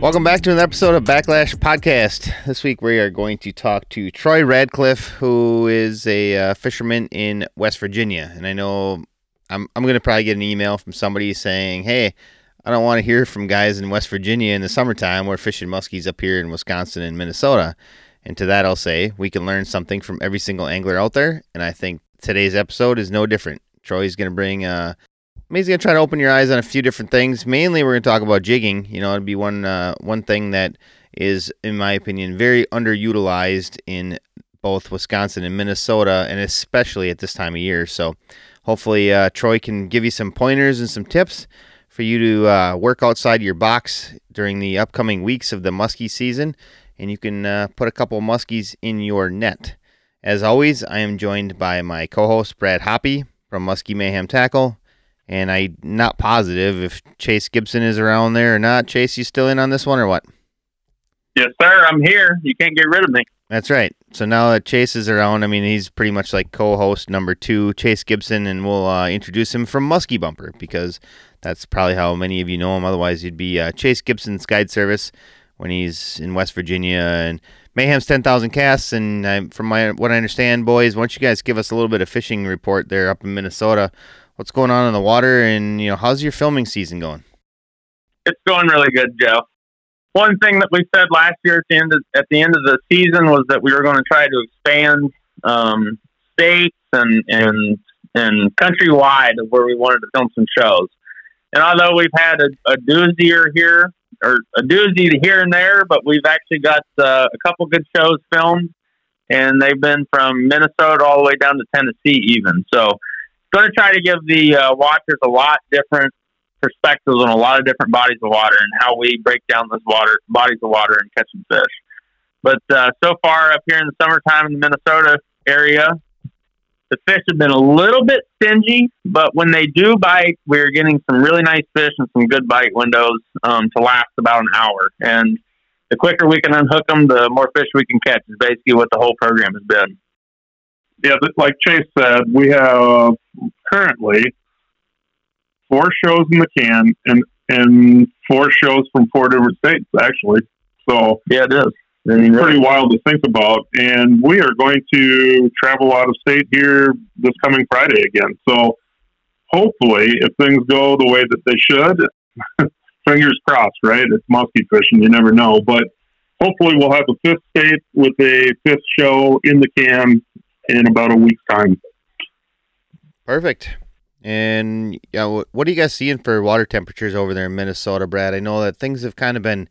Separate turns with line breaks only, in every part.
Welcome back to another episode of Backlash Podcast. This week we are going to talk to Troy Radcliff, who is a uh, fisherman in West Virginia. And I know I'm, I'm going to probably get an email from somebody saying, hey, I don't want to hear from guys in West Virginia in the summertime. We're fishing muskies up here in Wisconsin and Minnesota. And to that, I'll say we can learn something from every single angler out there. And I think today's episode is no different. Troy's going to bring uh, Going to try to open your eyes on a few different things. Mainly, we're going to talk about jigging. You know, it'd be one uh, one thing that is, in my opinion, very underutilized in both Wisconsin and Minnesota, and especially at this time of year. So, hopefully, uh, Troy can give you some pointers and some tips for you to uh, work outside your box during the upcoming weeks of the muskie season, and you can uh, put a couple muskies in your net. As always, I am joined by my co-host Brad Hoppy from Musky Mayhem Tackle and I'm not positive if Chase Gibson is around there or not. Chase, you still in on this one or what?
Yes, sir. I'm here. You can't get rid of me.
That's right. So now that Chase is around, I mean, he's pretty much like co-host number two, Chase Gibson, and we'll uh, introduce him from Muskie Bumper because that's probably how many of you know him. Otherwise, you'd be uh, Chase Gibson's guide service when he's in West Virginia and Mayhem's 10,000 casts. And uh, from my what I understand, boys, why don't you guys give us a little bit of fishing report there up in Minnesota? What's going on in the water, and you know, how's your filming season going?
It's going really good, Joe. One thing that we said last year at the end of, at the end of the season was that we were going to try to expand um, states and and and countrywide where we wanted to film some shows. And although we've had a, a doozy here or a doozy here and there, but we've actually got uh, a couple good shows filmed, and they've been from Minnesota all the way down to Tennessee, even. So going to try to give the uh, watchers a lot different perspectives on a lot of different bodies of water and how we break down those water bodies of water and catching fish. But uh, so far up here in the summertime in the Minnesota area, the fish have been a little bit stingy, but when they do bite, we're getting some really nice fish and some good bite windows um, to last about an hour. And the quicker we can unhook them, the more fish we can catch. Is basically what the whole program has been
yeah, like Chase said, we have uh, currently four shows in the can and and four shows from four different states actually. So
yeah, it is.
It's pretty wild to think about. And we are going to travel out of state here this coming Friday again. So hopefully, if things go the way that they should, fingers crossed, right? It's musky fishing, you never know. But hopefully, we'll have a fifth state with a fifth show in the can in about a week's time.
Perfect. And yeah, what are you guys seeing for water temperatures over there in Minnesota, Brad? I know that things have kind of been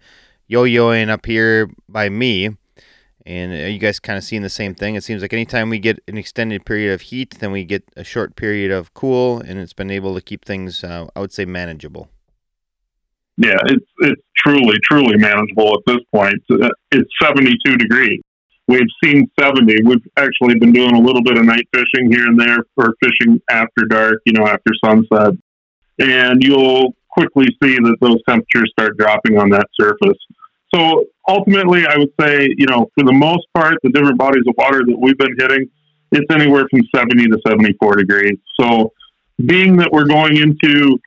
yo-yoing up here by me. And are you guys kind of seeing the same thing? It seems like anytime we get an extended period of heat, then we get a short period of cool, and it's been able to keep things, uh, I would say, manageable.
Yeah, it's it's truly truly manageable at this point. It's seventy two degrees we've seen 70. We've actually been doing a little bit of night fishing here and there for fishing after dark, you know, after sunset. And you'll quickly see that those temperatures start dropping on that surface. So ultimately, I would say, you know, for the most part, the different bodies of water that we've been hitting, it's anywhere from 70 to 74 degrees. So being that we're going into,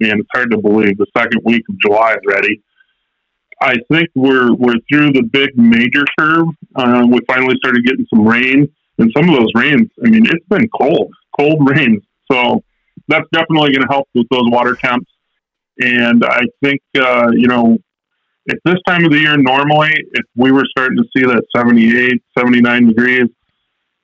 man, it's hard to believe, the second week of July already. I think we're we're through the big major curve. Uh, we finally started getting some rain, and some of those rains. I mean, it's been cold, cold rains. So that's definitely going to help with those water temps. And I think uh, you know, at this time of the year, normally, if we were starting to see that 78, 79 degrees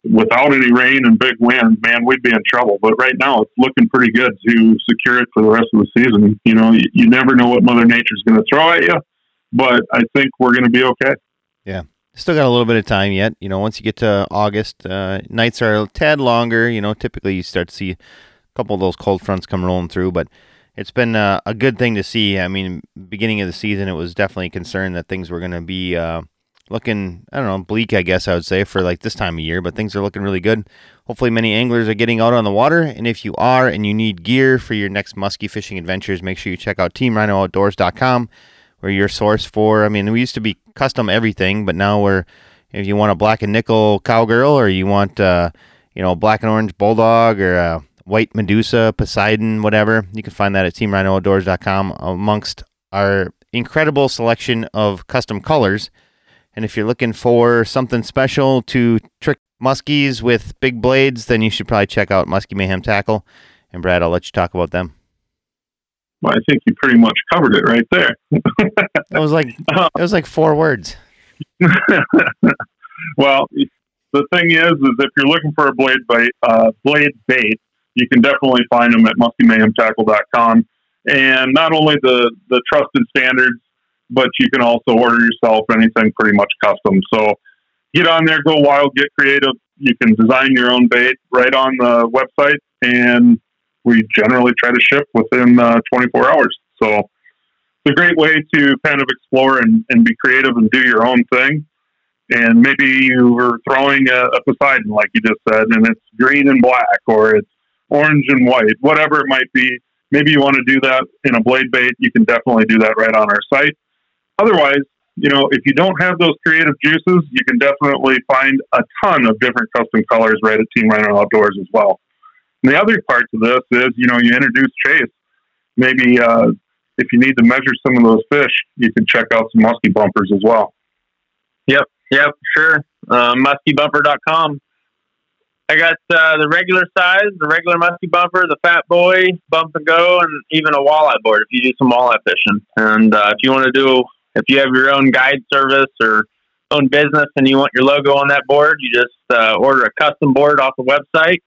without any rain and big wind, man, we'd be in trouble. But right now, it's looking pretty good to secure it for the rest of the season. You know, you, you never know what Mother Nature's going to throw at you but I think we're going to be okay.
Yeah. Still got a little bit of time yet. You know, once you get to August, uh, nights are a tad longer. You know, typically you start to see a couple of those cold fronts come rolling through, but it's been uh, a good thing to see. I mean, beginning of the season, it was definitely a concern that things were going to be uh, looking, I don't know, bleak, I guess I would say, for like this time of year, but things are looking really good. Hopefully, many anglers are getting out on the water. And if you are and you need gear for your next musky fishing adventures, make sure you check out teamrhinooutdoors.com we're your source for. I mean, we used to be custom everything, but now we're if you want a black and nickel cowgirl or you want uh, you know black and orange bulldog or a white Medusa, Poseidon, whatever, you can find that at teamrhinooutdoors.com amongst our incredible selection of custom colors. And if you're looking for something special to trick muskies with big blades, then you should probably check out Musky Mayhem Tackle. And Brad, I'll let you talk about them.
Well, I think you pretty much covered it right there.
it was like it was like four words.
well, the thing is, is if you're looking for a blade bait, uh, blade bait, you can definitely find them at muskymayhemtackle.com. And not only the the trusted standards, but you can also order yourself anything pretty much custom. So get on there, go wild, get creative. You can design your own bait right on the website, and we generally try to ship within uh, 24 hours. So it's a great way to kind of explore and, and be creative and do your own thing. And maybe you were throwing a, a Poseidon, like you just said, and it's green and black, or it's orange and white, whatever it might be. Maybe you want to do that in a blade bait. You can definitely do that right on our site. Otherwise, you know, if you don't have those creative juices, you can definitely find a ton of different custom colors right at Team Rhino Outdoors as well. And the other part to this is, you know, you introduce chase. Maybe uh, if you need to measure some of those fish, you can check out some muskie bumpers as well.
Yep, yep, sure. Uh, muskiebumper.com. I got uh, the regular size, the regular muskie bumper, the fat boy, bump and go, and even a walleye board if you do some walleye fishing. And uh, if you want to do, if you have your own guide service or own business and you want your logo on that board, you just uh, order a custom board off the website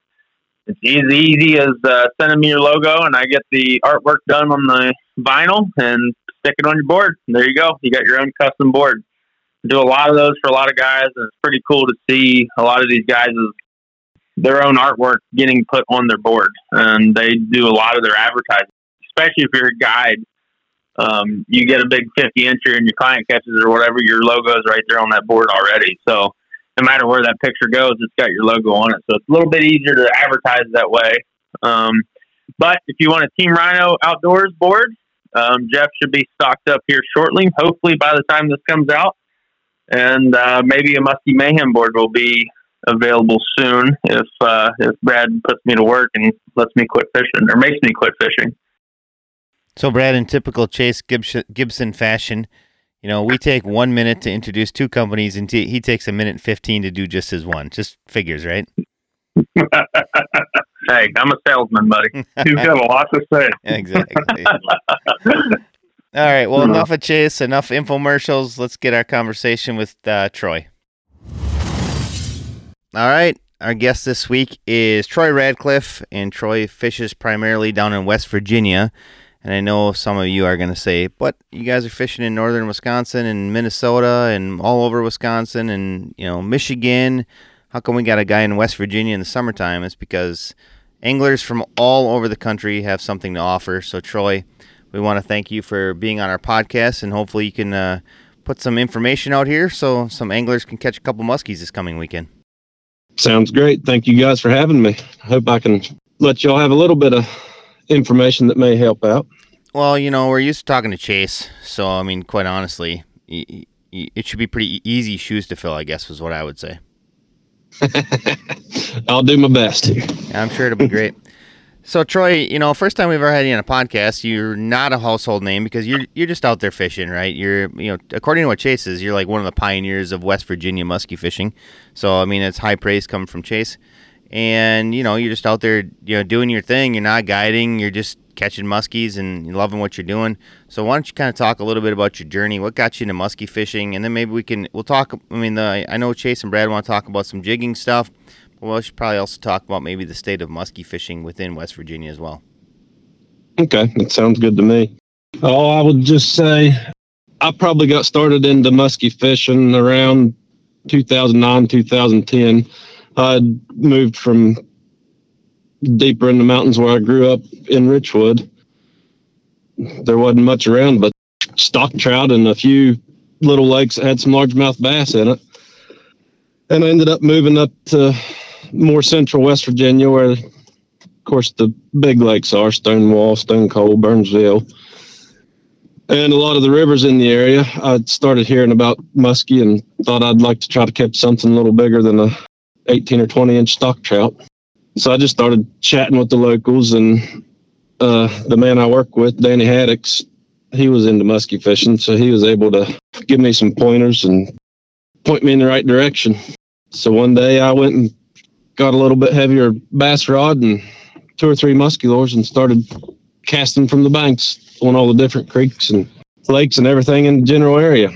it's easy, easy as uh, sending me your logo, and I get the artwork done on the vinyl and stick it on your board. There you go. You got your own custom board. I do a lot of those for a lot of guys, and it's pretty cool to see a lot of these guys' their own artwork getting put on their board, and they do a lot of their advertising. Especially if you're a guide, um, you get a big 50 incher and your client catches or whatever, your logo is right there on that board already. So no matter where that picture goes, it's got your logo on it. So it's a little bit easier to advertise that way. Um, but if you want a Team Rhino outdoors board, um, Jeff should be stocked up here shortly. Hopefully by the time this comes out, and uh, maybe a Musky Mayhem board will be available soon if uh, if Brad puts me to work and lets me quit fishing or makes me quit fishing.
So, Brad, in typical Chase Gibson fashion, you know, we take one minute to introduce two companies, and t- he takes a minute and 15 to do just his one. Just figures, right?
hey, I'm a salesman, buddy.
He's got a lot to say.
exactly. All right. Well, enough of Chase, enough infomercials. Let's get our conversation with uh, Troy. All right. Our guest this week is Troy Radcliff, and Troy fishes primarily down in West Virginia. And I know some of you are going to say, but you guys are fishing in northern Wisconsin and Minnesota and all over Wisconsin and, you know, Michigan. How come we got a guy in West Virginia in the summertime? It's because anglers from all over the country have something to offer. So, Troy, we want to thank you for being on our podcast and hopefully you can uh, put some information out here so some anglers can catch a couple muskies this coming weekend.
Sounds great. Thank you guys for having me. I hope I can let y'all have a little bit of information that may help out.
Well, you know, we're used to talking to Chase, so I mean, quite honestly, it should be pretty easy shoes to fill. I guess was what I would say.
I'll do my best here.
I'm sure it'll be great. So Troy, you know, first time we've ever had you on a podcast, you're not a household name because you're you're just out there fishing, right? You're you know, according to what Chase is, you're like one of the pioneers of West Virginia muskie fishing. So I mean, it's high praise coming from Chase and you know you're just out there you know doing your thing. You're not guiding. You're just catching muskies and loving what you're doing. So why don't you kind of talk a little bit about your journey? What got you into muskie fishing? And then maybe we can we'll talk i mean the, i know chase and brad want to talk about some jigging stuff. But we should probably also talk about maybe the state of muskie fishing within west virginia as well.
Okay that sounds good to me. Oh i would just say i probably got started into muskie fishing around 2009 2010 I'd moved from deeper in the mountains where I grew up in Richwood. There wasn't much around but stock trout and a few little lakes that had some largemouth bass in it. And I ended up moving up to more central West Virginia where of course the big lakes are Stonewall, Stonecoal, Burnsville. And a lot of the rivers in the area. I started hearing about muskie and thought I'd like to try to catch something a little bigger than a 18 or 20 inch stock trout. So I just started chatting with the locals, and uh, the man I work with, Danny Haddix, he was into muskie fishing, so he was able to give me some pointers and point me in the right direction. So one day I went and got a little bit heavier bass rod and two or three musky lures and started casting from the banks on all the different creeks and lakes and everything in the general area.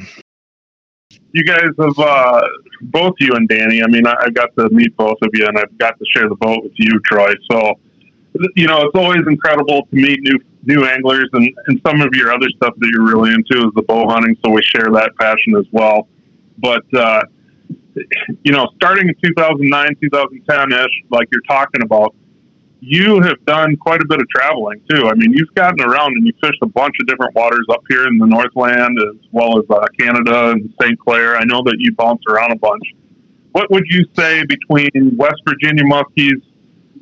You guys have uh, both you and Danny. I mean, I, I got to meet both of you, and I've got to share the boat with you, Troy. So, you know, it's always incredible to meet new new anglers, and, and some of your other stuff that you're really into is the bow hunting. So we share that passion as well. But uh, you know, starting in 2009, 2010 ish, like you're talking about, you have done quite a bit of traveling too. I mean, you've gotten around and you fished a bunch of different waters up here in the Northland as well as uh, Canada and St. Clair. I know that you bounce around a bunch. What would you say between West Virginia muskies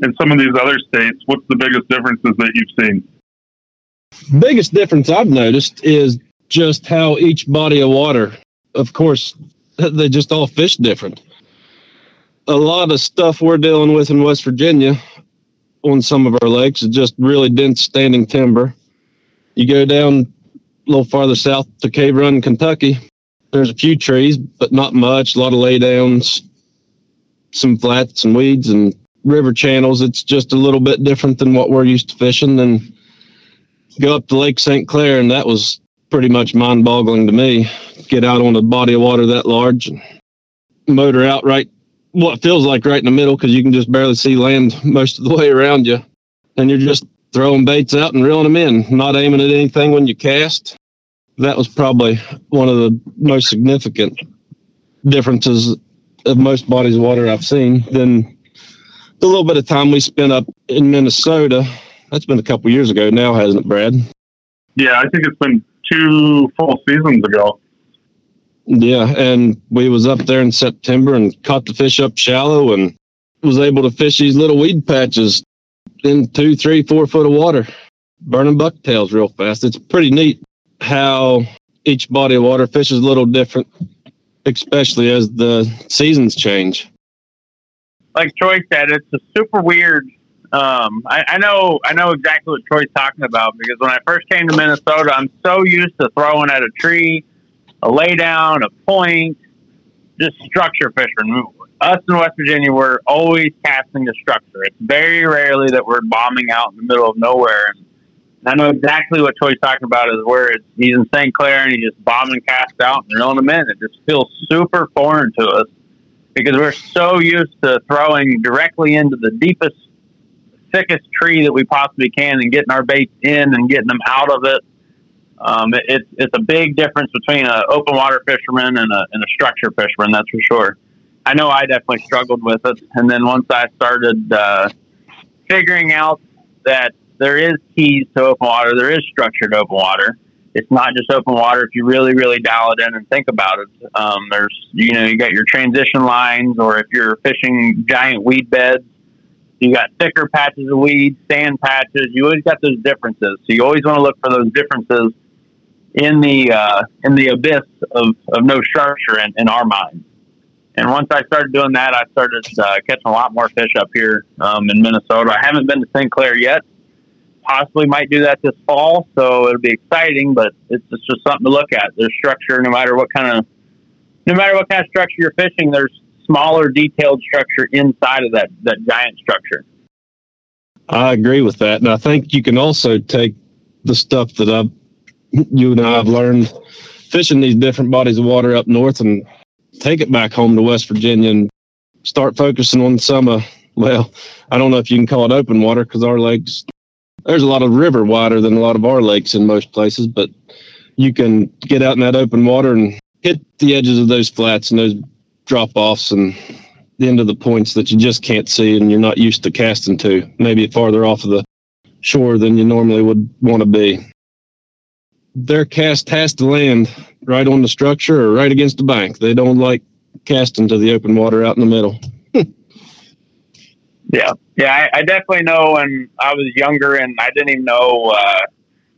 and some of these other states? What's the biggest differences that you've seen?
Biggest difference I've noticed is just how each body of water, of course, they just all fish different. A lot of stuff we're dealing with in West Virginia on some of our lakes is just really dense standing timber. You go down a little farther south to Cave Run, Kentucky, there's a few trees, but not much. A lot of laydowns, some flats and weeds and river channels. It's just a little bit different than what we're used to fishing. Then go up to Lake St. Clair, and that was pretty much mind boggling to me. Get out on a body of water that large and motor out right what feels like right in the middle because you can just barely see land most of the way around you. And you're just throwing baits out and reeling them in, not aiming at anything when you cast. That was probably one of the most significant differences of most bodies of water I've seen. Then the little bit of time we spent up in Minnesota, that's been a couple years ago now, hasn't it, Brad?
Yeah, I think it's been two full seasons ago.
Yeah, and we was up there in September and caught the fish up shallow and was able to fish these little weed patches in two, three, four foot of water, burning bucktails real fast. It's pretty neat how each body of water fishes a little different, especially as the seasons change.
Like Troy said, it's a super weird. Um, I, I know, I know exactly what Troy's talking about because when I first came to Minnesota, I'm so used to throwing at a tree a laydown, a point, just structure fishing. Us in West Virginia, we're always casting the structure. It's very rarely that we're bombing out in the middle of nowhere. And I know exactly what Troy's talking about is where he's in St. Clair and he just bomb and cast out and reeling them in. It just feels super foreign to us because we're so used to throwing directly into the deepest, thickest tree that we possibly can and getting our baits in and getting them out of it um, it, it's it's a big difference between an open water fisherman and a, and a structure fisherman. That's for sure. I know I definitely struggled with it, and then once I started uh, figuring out that there is keys to open water, there is structured open water. It's not just open water. If you really, really dial it in and think about it, um, there's you know you got your transition lines, or if you're fishing giant weed beds, you got thicker patches of weeds, sand patches. You always got those differences. So you always want to look for those differences in the uh, in the abyss of, of no structure in, in our minds. And once I started doing that, I started uh, catching a lot more fish up here um, in Minnesota. I haven't been to St. Clair yet. Possibly might do that this fall, so it'll be exciting. But it's just, just something to look at. There's structure, no matter what kind of no matter what kind of structure you're fishing. There's smaller, detailed structure inside of that that giant structure.
I agree with that, and I think you can also take the stuff that I've you and I have learned fishing these different bodies of water up north and take it back home to West Virginia and start focusing on some uh, well, I don't know if you can call it open water because our lakes there's a lot of river wider than a lot of our lakes in most places, but you can get out in that open water and hit the edges of those flats and those drop offs and the end of the points that you just can't see and you're not used to casting to, maybe farther off of the shore than you normally would want to be their cast has to land right on the structure or right against the bank. They don't like casting to the open water out in the middle.
yeah, yeah, I, I, definitely know. When I was younger, and I didn't even know. Uh,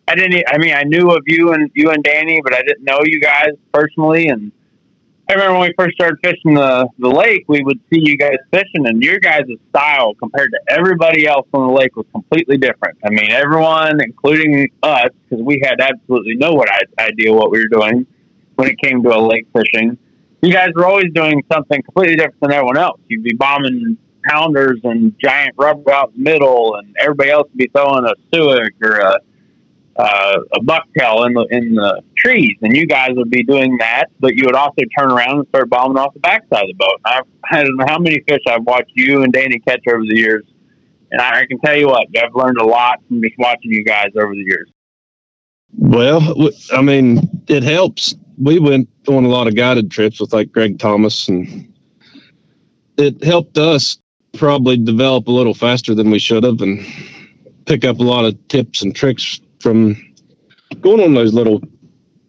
I didn't. I mean, I knew of you and you and Danny, but I didn't know you guys personally. And I remember when we first started fishing the, the lake, we would see you guys fishing, and your guys' style compared to everybody else on the lake was completely different. I mean, everyone, including us, because we had absolutely no idea what we were doing when it came to a lake fishing. You guys were always doing something completely different than everyone else. You'd be bombing pounders and giant rubber out the middle, and everybody else would be throwing a Suick or a uh, a bucktail in the in the trees, and you guys would be doing that, but you would also turn around and start bombing off the backside of the boat. I've, I don't know how many fish I've watched you and Danny catch over the years, and I, I can tell you what I've learned a lot from just watching you guys over the years.
Well, I mean, it helps. We went on a lot of guided trips with like Greg Thomas, and it helped us probably develop a little faster than we should have, and pick up a lot of tips and tricks from going on those little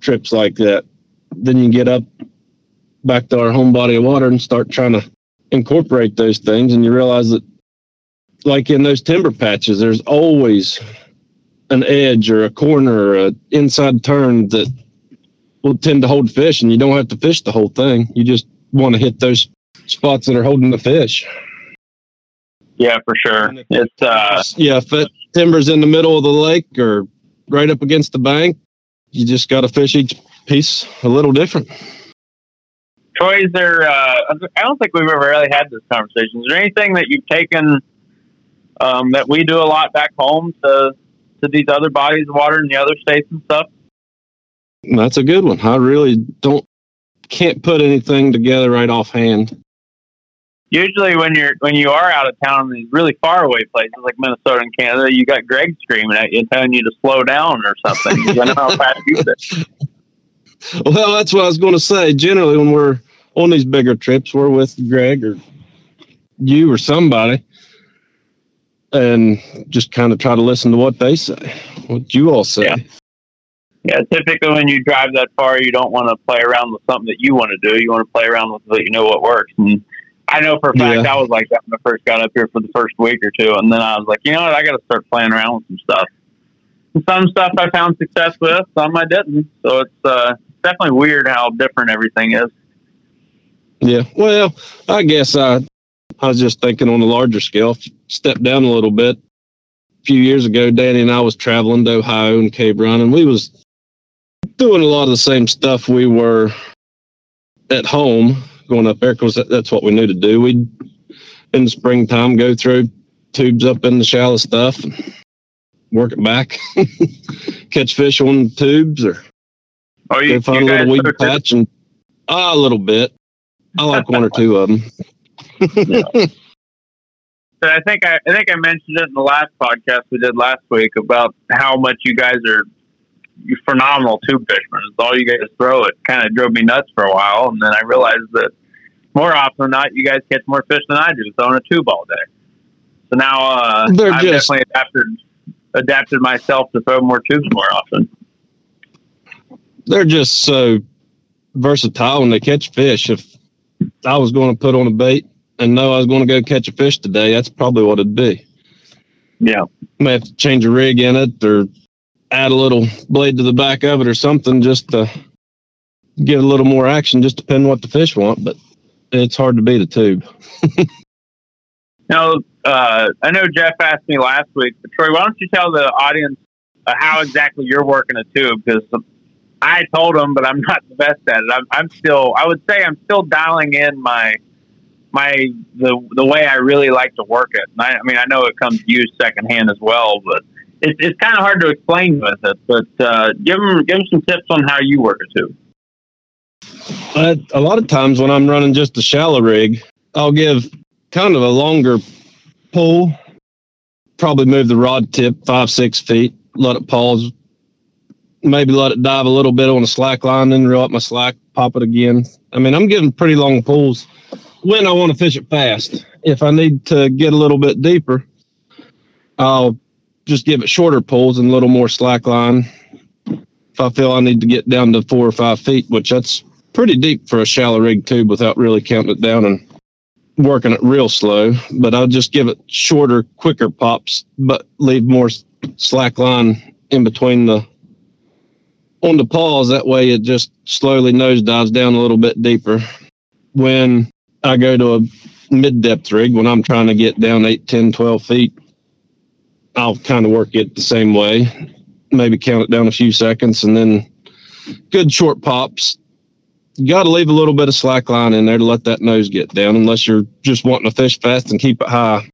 trips like that. Then you get up back to our home body of water and start trying to incorporate those things, and you realize that, like in those timber patches, there's always an edge or a corner or an inside turn that will tend to hold fish, and you don't have to fish the whole thing. You just want to hit those spots that are holding the fish.
Yeah, for sure. It's uh,
yeah, if it timber's in the middle of the lake or right up against the bank. You just got to fish each piece a little different.
Troy, is there? Uh, I don't think we've ever really had this conversation. Is there anything that you've taken um, that we do a lot back home to to these other bodies of water in the other states and stuff?
That's a good one. I really don't can't put anything together right offhand
usually when you're when you are out of town in these really far away places like Minnesota and Canada, you got Greg screaming at you, telling you to slow down or something. you know how fast you.
Well, that's what I was going to say. Generally, when we're on these bigger trips, we're with Greg or you or somebody, and just kind of try to listen to what they say, what you all say.
Yeah. Yeah, typically when you drive that far, you don't want to play around with something that you want to do. You want to play around with what you know what works. And I know for a fact yeah. I was like that when I first got up here for the first week or two, and then I was like, you know what, I got to start playing around with some stuff. And some stuff I found success with, some I didn't. So it's uh, definitely weird how different everything is.
Yeah, well, I guess I I was just thinking on a larger scale. Step down a little bit. A few years ago, Danny and I was traveling to Ohio and Cave Run, and we was doing a lot of the same stuff we were at home going up there because that's what we knew to do. We'd in the springtime go through tubes up in the shallow stuff, work it back, catch fish on the tubes, or
oh, you,
go find a little weed patch and ah, a little bit. I like one or two of them.
yeah. I think I, I think I mentioned it in the last podcast we did last week about how much you guys are you phenomenal tube fishermen. It's all you guys throw. It kind of drove me nuts for a while, and then I realized that more often than not, you guys catch more fish than I do throwing a tube all day. So now uh, I've just, definitely adapted adapted myself to throw more tubes more often.
They're just so versatile when they catch fish. If I was going to put on a bait and know I was going to go catch a fish today, that's probably what it'd be.
Yeah.
May have to change a rig in it or add a little blade to the back of it or something just to get a little more action, just depending what the fish want. But it's hard to beat a tube.
now, uh, I know Jeff asked me last week, but Troy, why don't you tell the audience uh, how exactly you're working a tube? Because I told them, but I'm not the best at it. I'm, I'm still, I would say, I'm still dialing in my my the the way I really like to work it. I, I, mean, I know it comes used secondhand as well, but it's it's kind of hard to explain with it. But uh, give them give them some tips on how you work it too.
Uh, a lot of times when I'm running just a shallow rig, I'll give kind of a longer pull, probably move the rod tip five, six feet, let it pause, maybe let it dive a little bit on a slack line, then reel up my slack, pop it again. I mean, I'm giving pretty long pulls when I want to fish it fast. If I need to get a little bit deeper, I'll just give it shorter pulls and a little more slack line. If I feel I need to get down to four or five feet, which that's pretty deep for a shallow rig tube without really counting it down and working it real slow. But I'll just give it shorter, quicker pops, but leave more slack line in between the on the pause. That way it just slowly nosedives down a little bit deeper. When I go to a mid depth rig, when I'm trying to get down 8, 10, 12 feet, I'll kind of work it the same way. Maybe count it down a few seconds and then good short pops. You got to leave a little bit of slack line in there to let that nose get down, unless you're just wanting to fish fast and keep it high.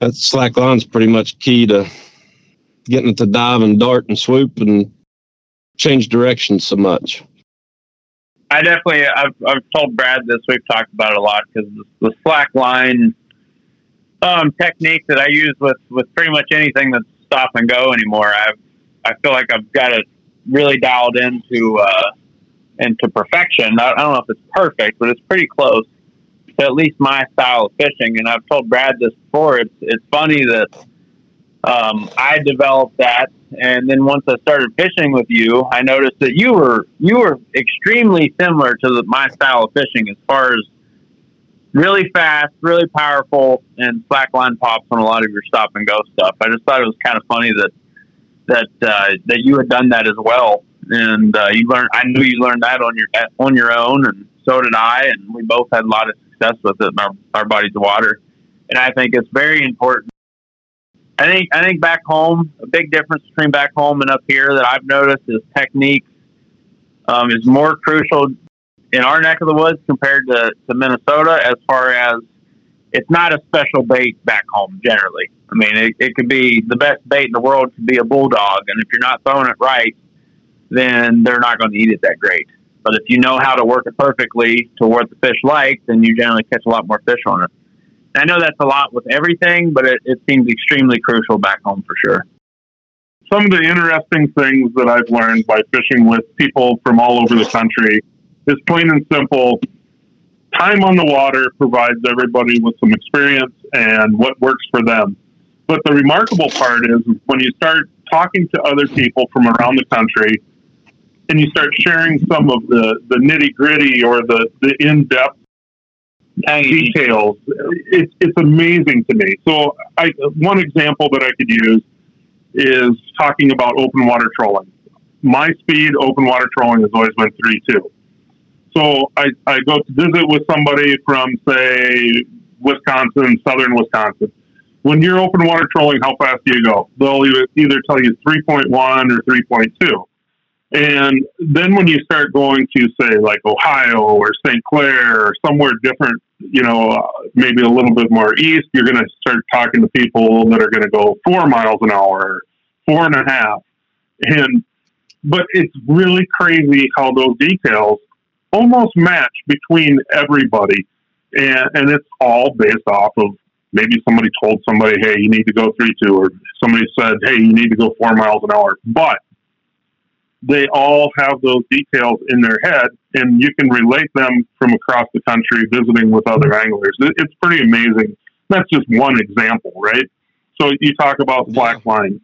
That slack line's pretty much key to getting it to dive and dart and swoop and change direction so much.
I definitely, I've, I've told Brad this. We've talked about it a lot because the, the slack line um, technique that I use with with pretty much anything that's stop and go anymore. I've I feel like I've got it really dialed into uh, into perfection. I, I don't know if it's perfect, but it's pretty close to at least my style of fishing. And I've told Brad this before. It's it's funny that um, I developed that, and then once I started fishing with you, I noticed that you were you were extremely similar to the, my style of fishing as far as really fast, really powerful, and slackline pops on a lot of your stop and go stuff. I just thought it was kind of funny that that uh, that you had done that as well, and uh, you learned. I knew you learned that on your on your own, and so did I, and we both had a lot of success with it in our, our bodies of water. And I think it's very important. I think I think back home, a big difference between back home and up here that I've noticed is technique um, is more crucial in our neck of the woods compared to, to Minnesota as far as it's not a special bait back home generally. I mean, it, it could be the best bait in the world could be a bulldog, and if you're not throwing it right, then they're not going to eat it that great. But if you know how to work it perfectly to what the fish like, then you generally catch a lot more fish on it. I know that's a lot with everything, but it, it seems extremely crucial back home for sure.
Some of the interesting things that I've learned by fishing with people from all over the country is plain and simple. Time on the water provides everybody with some experience and what works for them. But the remarkable part is when you start talking to other people from around the country and you start sharing some of the, the nitty gritty or the, the in depth details, it's, it's amazing to me. So, I, one example that I could use is talking about open water trolling. My speed open water trolling has always been 3 2. So I, I go to visit with somebody from, say, Wisconsin, southern Wisconsin. When you're open water trolling, how fast do you go? They'll either, tell you 3.1 or 3.2. And then when you start going to, say, like Ohio or St. Clair or somewhere different, you know, maybe a little bit more east, you're going to start talking to people that are going to go four miles an hour, four and a half. And, but it's really crazy how those details almost match between everybody. And, and it's all based off of maybe somebody told somebody, hey, you need to go 3 2, or somebody said, hey, you need to go four miles an hour. But they all have those details in their head, and you can relate them from across the country visiting with other anglers. It's pretty amazing. That's just one example, right? So you talk about slackline.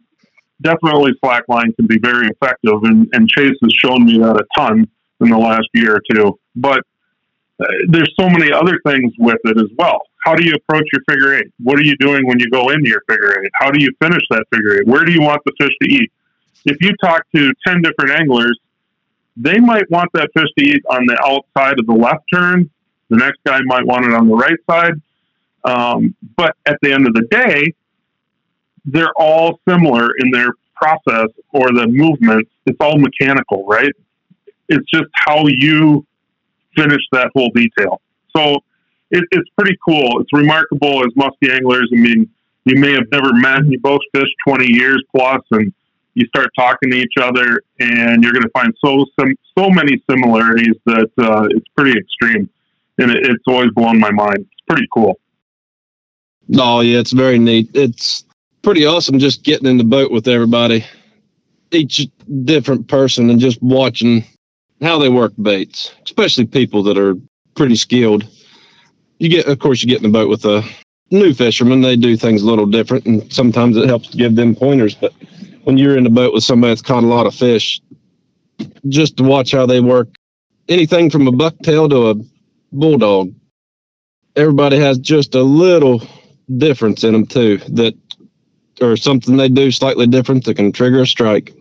Definitely, slackline can be very effective, and, and Chase has shown me that a ton in the last year or two. But uh, there's so many other things with it as well. How do you approach your figure eight? What are you doing when you go into your figure eight? How do you finish that figure eight? Where do you want the fish to eat? If you talk to 10 different anglers, they might want that fish to eat on the outside of the left turn. The next guy might want it on the right side. Um, but at the end of the day, they're all similar in their process or the movements. It's all mechanical, right? It's just how you finish that whole detail. So it, it's pretty cool. It's remarkable as musky anglers. I mean, you may have never met. You both fished 20 years plus, and you start talking to each other, and you're going to find so some so many similarities that uh, it's pretty extreme, and it, it's always blown my mind. It's pretty cool.
Oh yeah, it's very neat. It's pretty awesome just getting in the boat with everybody, each different person, and just watching how they work baits, especially people that are pretty skilled. You get, of course, you get in the boat with a new fisherman. They do things a little different, and sometimes it helps to give them pointers. But when you're in the boat with somebody that's caught a lot of fish, just to watch how they work, anything from a bucktail to a bulldog, everybody has just a little difference in them too. That or something they do slightly different that can trigger a strike.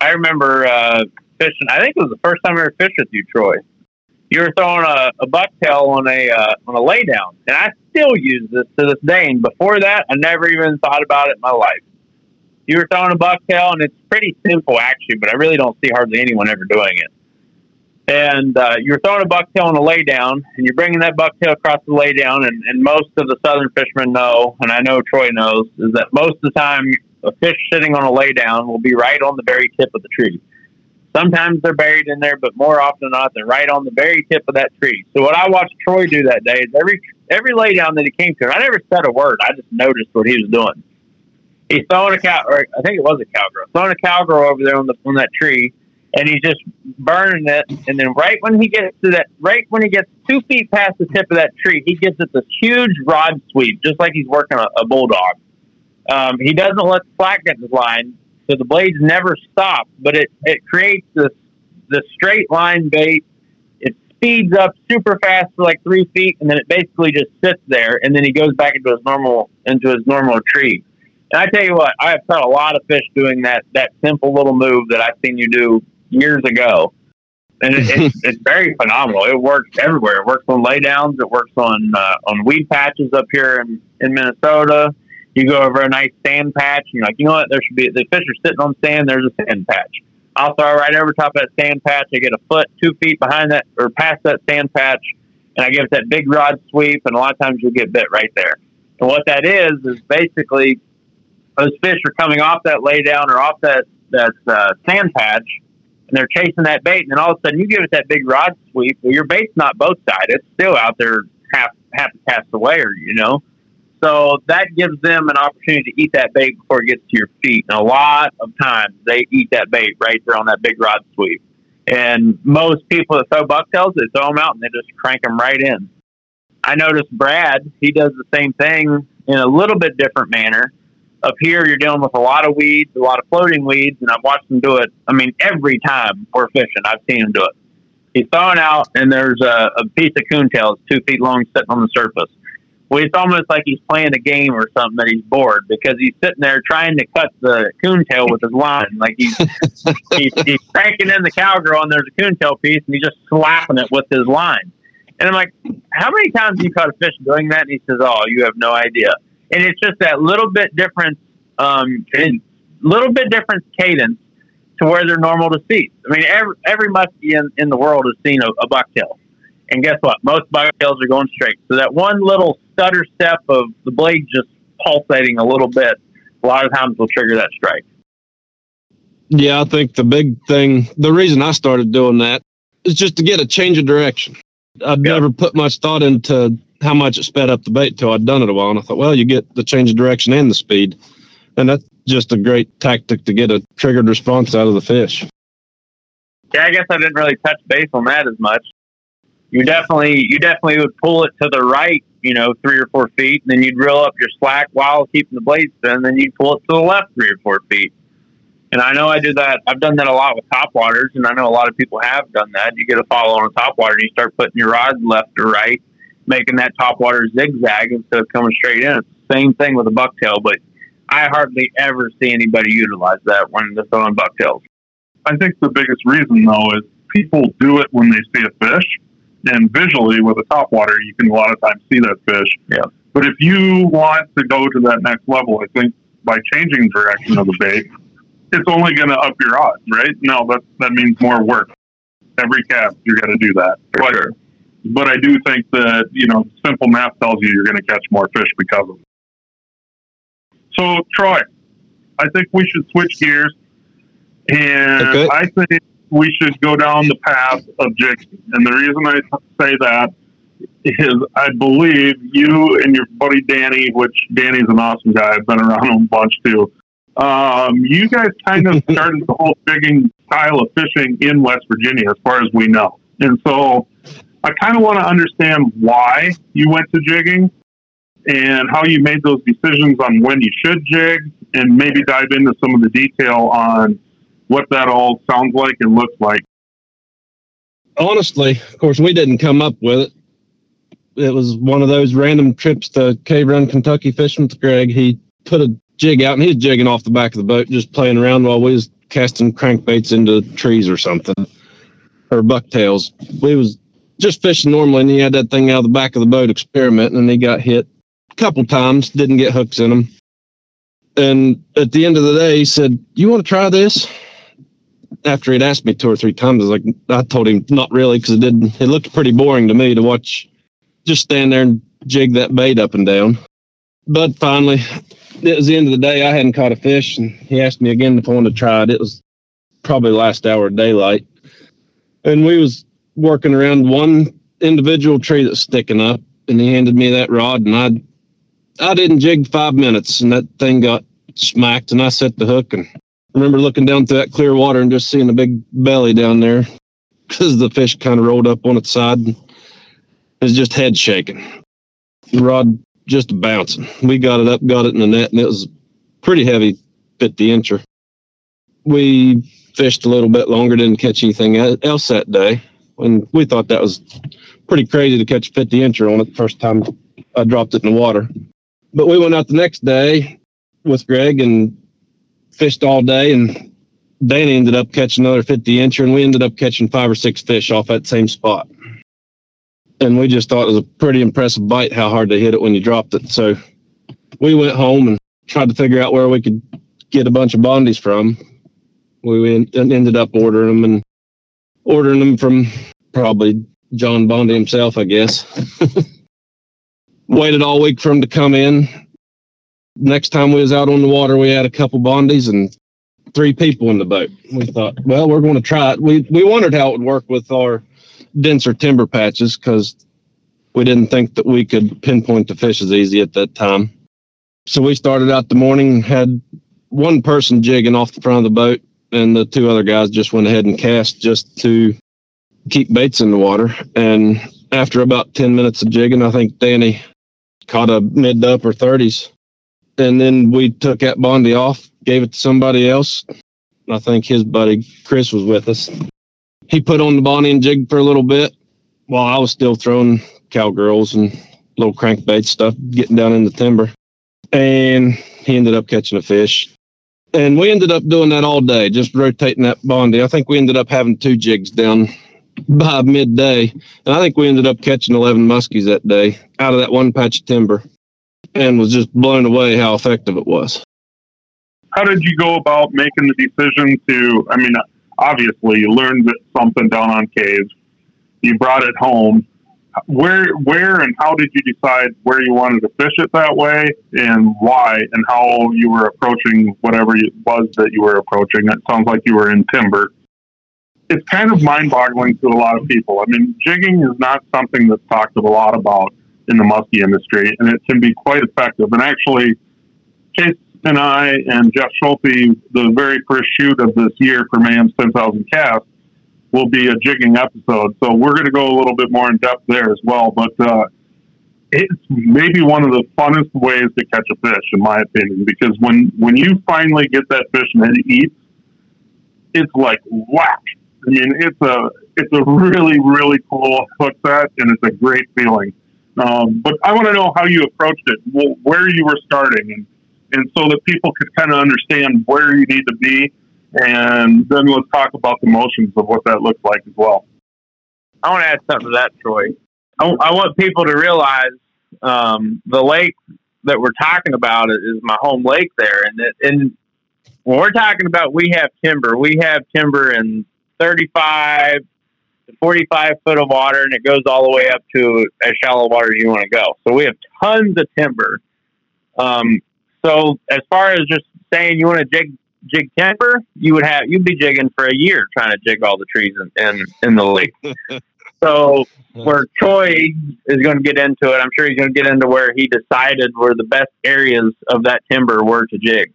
I remember uh, fishing. I think it was the first time I ever fished with you, Troy. You were throwing a, a bucktail on a uh, on a laydown, and I still use this to this day. And before that, I never even thought about it in my life. You were throwing a bucktail, and it's pretty simple actually, but I really don't see hardly anyone ever doing it. And uh, you're throwing a bucktail on a laydown, and you're bringing that bucktail across the laydown. And, and most of the southern fishermen know, and I know Troy knows, is that most of the time a fish sitting on a laydown will be right on the very tip of the tree. Sometimes they're buried in there, but more often than not, they're right on the very tip of that tree. So what I watched Troy do that day is every every laydown that he came to, I never said a word. I just noticed what he was doing. He's throwing a cow, or I think it was a cowgirl, throwing a cowgirl over there on the on that tree, and he's just burning it. And then right when he gets to that, right when he gets two feet past the tip of that tree, he gives it this huge rod sweep, just like he's working a, a bulldog. Um, he doesn't let the slack get in his line, so the blades never stop. But it it creates this this straight line bait. It speeds up super fast for like three feet, and then it basically just sits there, and then he goes back into his normal into his normal tree. And I tell you what, I have caught a lot of fish doing that that simple little move that I've seen you do years ago. And it, it's, it's very phenomenal. It works everywhere. It works on laydowns. It works on uh, on weed patches up here in, in Minnesota. You go over a nice sand patch, and you're like, you know what? There should be the fish are sitting on sand. There's a sand patch. I'll throw right over top of that sand patch. I get a foot, two feet behind that, or past that sand patch, and I give it that big rod sweep. And a lot of times you'll get bit right there. And what that is is basically those fish are coming off that laydown or off that that uh, sand patch, and they're chasing that bait. And then all of a sudden, you give it that big rod sweep. Well, your bait's not both sides; it's still out there half half cast away, or you know. So that gives them an opportunity to eat that bait before it gets to your feet. And a lot of times, they eat that bait right there on that big rod sweep. And most people that throw bucktails, they throw them out and they just crank them right in. I noticed Brad; he does the same thing in a little bit different manner up here you're dealing with a lot of weeds, a lot of floating weeds, and I've watched him do it. I mean, every time we're fishing, I've seen him do it. He's throwing out, and there's a, a piece of coontail, two feet long, sitting on the surface. Well, it's almost like he's playing a game or something that he's bored because he's sitting there trying to cut the coontail with his line. Like he's, he's he's cranking in the cowgirl, and there's a coontail piece, and he's just slapping it with his line. And I'm like, how many times have you caught a fish doing that? And he says, oh, you have no idea and it's just that little bit different, um, little bit different cadence to where they're normal to see. I mean, every every muskie in, in the world has seen a, a bucktail, and guess what? Most bucktails are going straight. So that one little stutter step of the blade just pulsating a little bit, a lot of times will trigger that strike.
Yeah, I think the big thing, the reason I started doing that is just to get a change of direction. I'd never put much thought into how much it sped up the bait till I'd done it a while. And I thought, well, you get the change of direction and the speed. And that's just a great tactic to get a triggered response out of the fish.
Yeah, I guess I didn't really touch base on that as much. You definitely, you definitely would pull it to the right, you know, three or four feet, and then you'd reel up your slack while keeping the blade spin, and then you'd pull it to the left three or four feet. And I know I do that. I've done that a lot with top waters, and I know a lot of people have done that. You get a follow on a top water, and you start putting your rod left or right, making that top water zigzag instead of coming straight in. Same thing with a bucktail, but I hardly ever see anybody utilize that when they're throwing bucktails.
I think the biggest reason though is people do it when they see a fish, and visually with a top water, you can a lot of times see that fish.
Yeah.
But if you want to go to that next level, I think by changing direction of the bait, it's only going to up your odds, right? No, that that means more work. Every cast, you're going to do that.
For but sure
but I do think that you know simple math tells you you're going to catch more fish because of it. So Troy, I think we should switch gears, and okay. I think we should go down the path of jigging. And the reason I say that is I believe you and your buddy Danny, which Danny's an awesome guy. I've been around him a bunch too. Um, you guys kind of started the whole jigging style of fishing in West Virginia, as far as we know. And so I kind of want to understand why you went to jigging and how you made those decisions on when you should jig, and maybe dive into some of the detail on what that all sounds like and looks like.
Honestly, of course, we didn't come up with it. It was one of those random trips to Cave Run, Kentucky fishing with Greg. He put a jig out and he's jigging off the back of the boat, just playing around while we was casting crankbaits into trees or something or bucktails. We was just fishing normally, and he had that thing out of the back of the boat experimenting, and he got hit a couple times, didn't get hooks in him. And at the end of the day, he said, "You want to try this?" After he'd asked me two or three times, I was like, I told him not really because it didn't. It looked pretty boring to me to watch, just stand there and jig that bait up and down. But finally, it was the end of the day. I hadn't caught a fish, and he asked me again if I wanted to try it. It was probably last hour of daylight, and we was working around one individual tree that's sticking up, and he handed me that rod, and I I didn't jig five minutes, and that thing got smacked, and I set the hook, and I remember looking down through that clear water and just seeing a big belly down there because the fish kind of rolled up on its side. And it was just head shaking. Rod just bouncing. We got it up, got it in the net, and it was pretty heavy, 50 incher. We fished a little bit longer, didn't catch anything else that day. And we thought that was pretty crazy to catch a 50 incher on it the first time I dropped it in the water. But we went out the next day with Greg and fished all day, and Danny ended up catching another 50 incher, and we ended up catching five or six fish off that same spot. And we just thought it was a pretty impressive bite how hard they hit it when you dropped it. So we went home and tried to figure out where we could get a bunch of bondies from. We ended up ordering them and ordering them from probably John Bondi himself, I guess. Waited all week for him to come in. Next time we was out on the water, we had a couple bondies and three people in the boat. We thought, well, we're going to try it. We we wondered how it would work with our denser timber patches because we didn't think that we could pinpoint the fish as easy at that time. So we started out the morning, had one person jigging off the front of the boat, and the two other guys just went ahead and cast just to keep baits in the water. And after about 10 minutes of jigging, I think Danny caught a mid to upper 30s. And then we took that Bondi off, gave it to somebody else. I think his buddy Chris was with us. He put on the Bondi and jigged for a little bit while I was still throwing cowgirls and little crankbait stuff, getting down in the timber. And he ended up catching a fish. And we ended up doing that all day, just rotating that Bondi. I think we ended up having two jigs down by midday. And I think we ended up catching 11 muskies that day out of that one patch of timber and was just blown away how effective it was.
How did you go about making the decision to? I mean, obviously, you learned something down on caves, you brought it home. Where, where, and how did you decide where you wanted to fish it that way, and why, and how you were approaching whatever it was that you were approaching? It sounds like you were in timber it's kind of mind boggling to a lot of people. I mean, jigging is not something that's talked a lot about in the muskie industry, and it can be quite effective. And actually, Chase and I and Jeff Schulte, the very first shoot of this year for Mayhem's 10,000 Cast, will be a jigging episode. So we're going to go a little bit more in depth there as well. But uh, it's maybe one of the funnest ways to catch a fish, in my opinion, because when, when you finally get that fish and it eats, it's like whack I mean, it's a it's a really really cool hook set, and it's a great feeling. Um, but I want to know how you approached it, where you were starting, and and so that people could kind of understand where you need to be, and then let's talk about the motions of what that looks like as well.
I want to add something to that, Troy. I, I want people to realize um, the lake that we're talking about is my home lake there, and it, and when we're talking about we have timber, we have timber in 35 to 45 foot of water, and it goes all the way up to as shallow water as you want to go. So we have tons of timber. Um, so as far as just saying you want to jig jig timber, you would have you'd be jigging for a year trying to jig all the trees in in, in the lake. so where Troy is going to get into it, I'm sure he's going to get into where he decided where the best areas of that timber were to jig.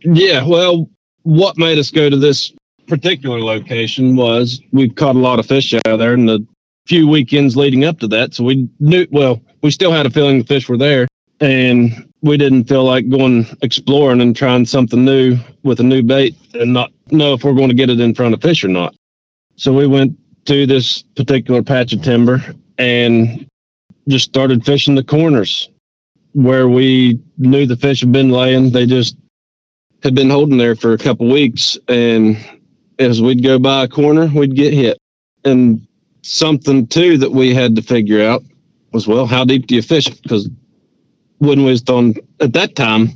Yeah, well, what made us go to this particular location was we've caught a lot of fish out there in the few weekends leading up to that. So we knew, well, we still had a feeling the fish were there and we didn't feel like going exploring and trying something new with a new bait and not know if we're going to get it in front of fish or not. So we went to this particular patch of timber and just started fishing the corners where we knew the fish had been laying. They just had been holding there for a couple weeks, and as we'd go by a corner, we'd get hit. And something too that we had to figure out was well, how deep do you fish? Because when we was throwing at that time,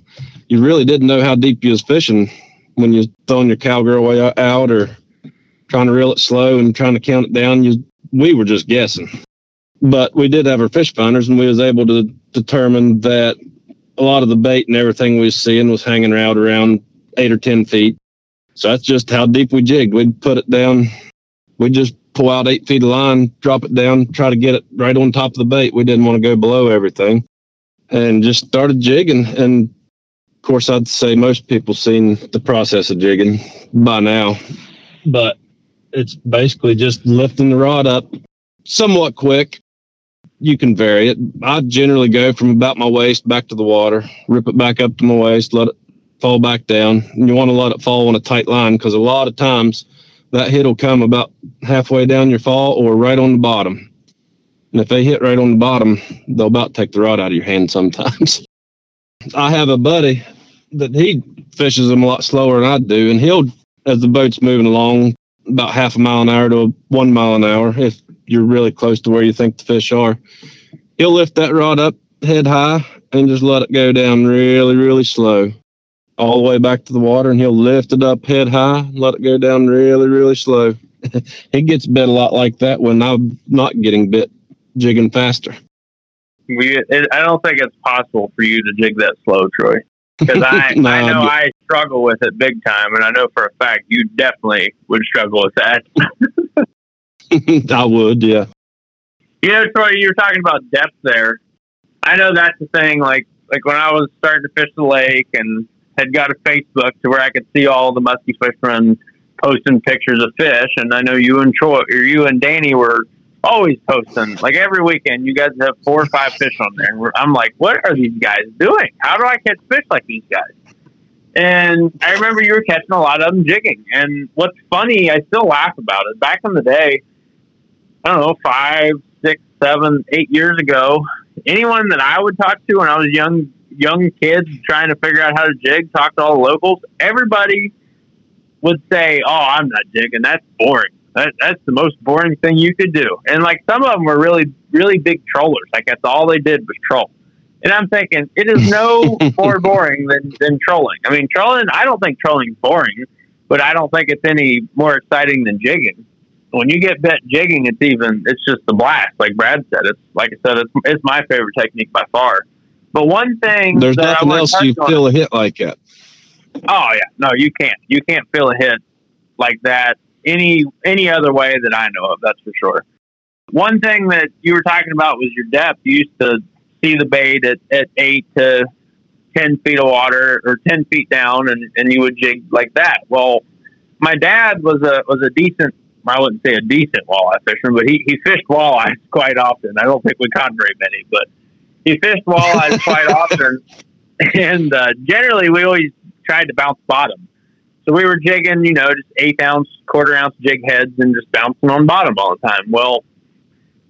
you really didn't know how deep you was fishing when you're throwing your cowgirl way out or trying to reel it slow and trying to count it down. You we were just guessing. But we did have our fish finders and we was able to determine that a lot of the bait and everything we was seeing was hanging out around eight or ten feet. So that's just how deep we jigged. We'd put it down. We'd just pull out eight feet of line, drop it down, try to get it right on top of the bait. We didn't want to go below everything. And just started jigging. And of course I'd say most people seen the process of jigging by now. But it's basically just lifting the rod up somewhat quick. You can vary it. I generally go from about my waist back to the water, rip it back up to my waist, let it fall back down. And you want to let it fall on a tight line because a lot of times that hit will come about halfway down your fall or right on the bottom. And if they hit right on the bottom, they'll about take the rod out of your hand sometimes. I have a buddy that he fishes them a lot slower than I do, and he'll, as the boat's moving along, about half a mile an hour to one mile an hour, if you're really close to where you think the fish are, he'll lift that rod up head high and just let it go down really, really slow all the way back to the water and he'll lift it up head high, and let it go down really, really slow. he gets bit a lot like that when I'm not getting bit jigging faster.
We, it, I don't think it's possible for you to jig that slow, Troy, because I, no, I know I struggle with it big time, and I know for a fact you definitely would struggle with that.
I would, yeah.
You know, Troy, you were talking about depth there. I know that's the thing. Like, like when I was starting to fish the lake and had got a Facebook to where I could see all the musky fishermen posting pictures of fish, and I know you and Troy or you and Danny were always posting like every weekend. You guys have four or five fish on there, and I'm like, what are these guys doing? How do I catch fish like these guys? And I remember you were catching a lot of them jigging. And what's funny, I still laugh about it. Back in the day, I don't know, five, six, seven, eight years ago, anyone that I would talk to when I was young young kids trying to figure out how to jig, talk to all the locals, everybody would say, "Oh, I'm not jigging. That's boring. That, that's the most boring thing you could do." And like some of them were really, really big trollers. Like that's all they did was troll. And I'm thinking it is no more boring than, than trolling. I mean, trolling. I don't think trolling's boring, but I don't think it's any more exciting than jigging. When you get bit jigging, it's even it's just a blast. Like Brad said, it's like I said, it's, it's my favorite technique by far. But one thing
there's nothing else you on, feel a hit like that.
Oh yeah, no, you can't. You can't feel a hit like that any any other way that I know of. That's for sure. One thing that you were talking about was your depth. You used to see the bait at, at eight to ten feet of water or ten feet down, and, and you would jig like that. Well, my dad was a was a decent. I wouldn't say a decent walleye fisherman, but he, he fished walleyes quite often. I don't think we caught very many, but he fished walleyes quite often, and uh, generally we always tried to bounce bottom. So we were jigging, you know, just eighth ounce, quarter ounce jig heads, and just bouncing on bottom all the time. Well,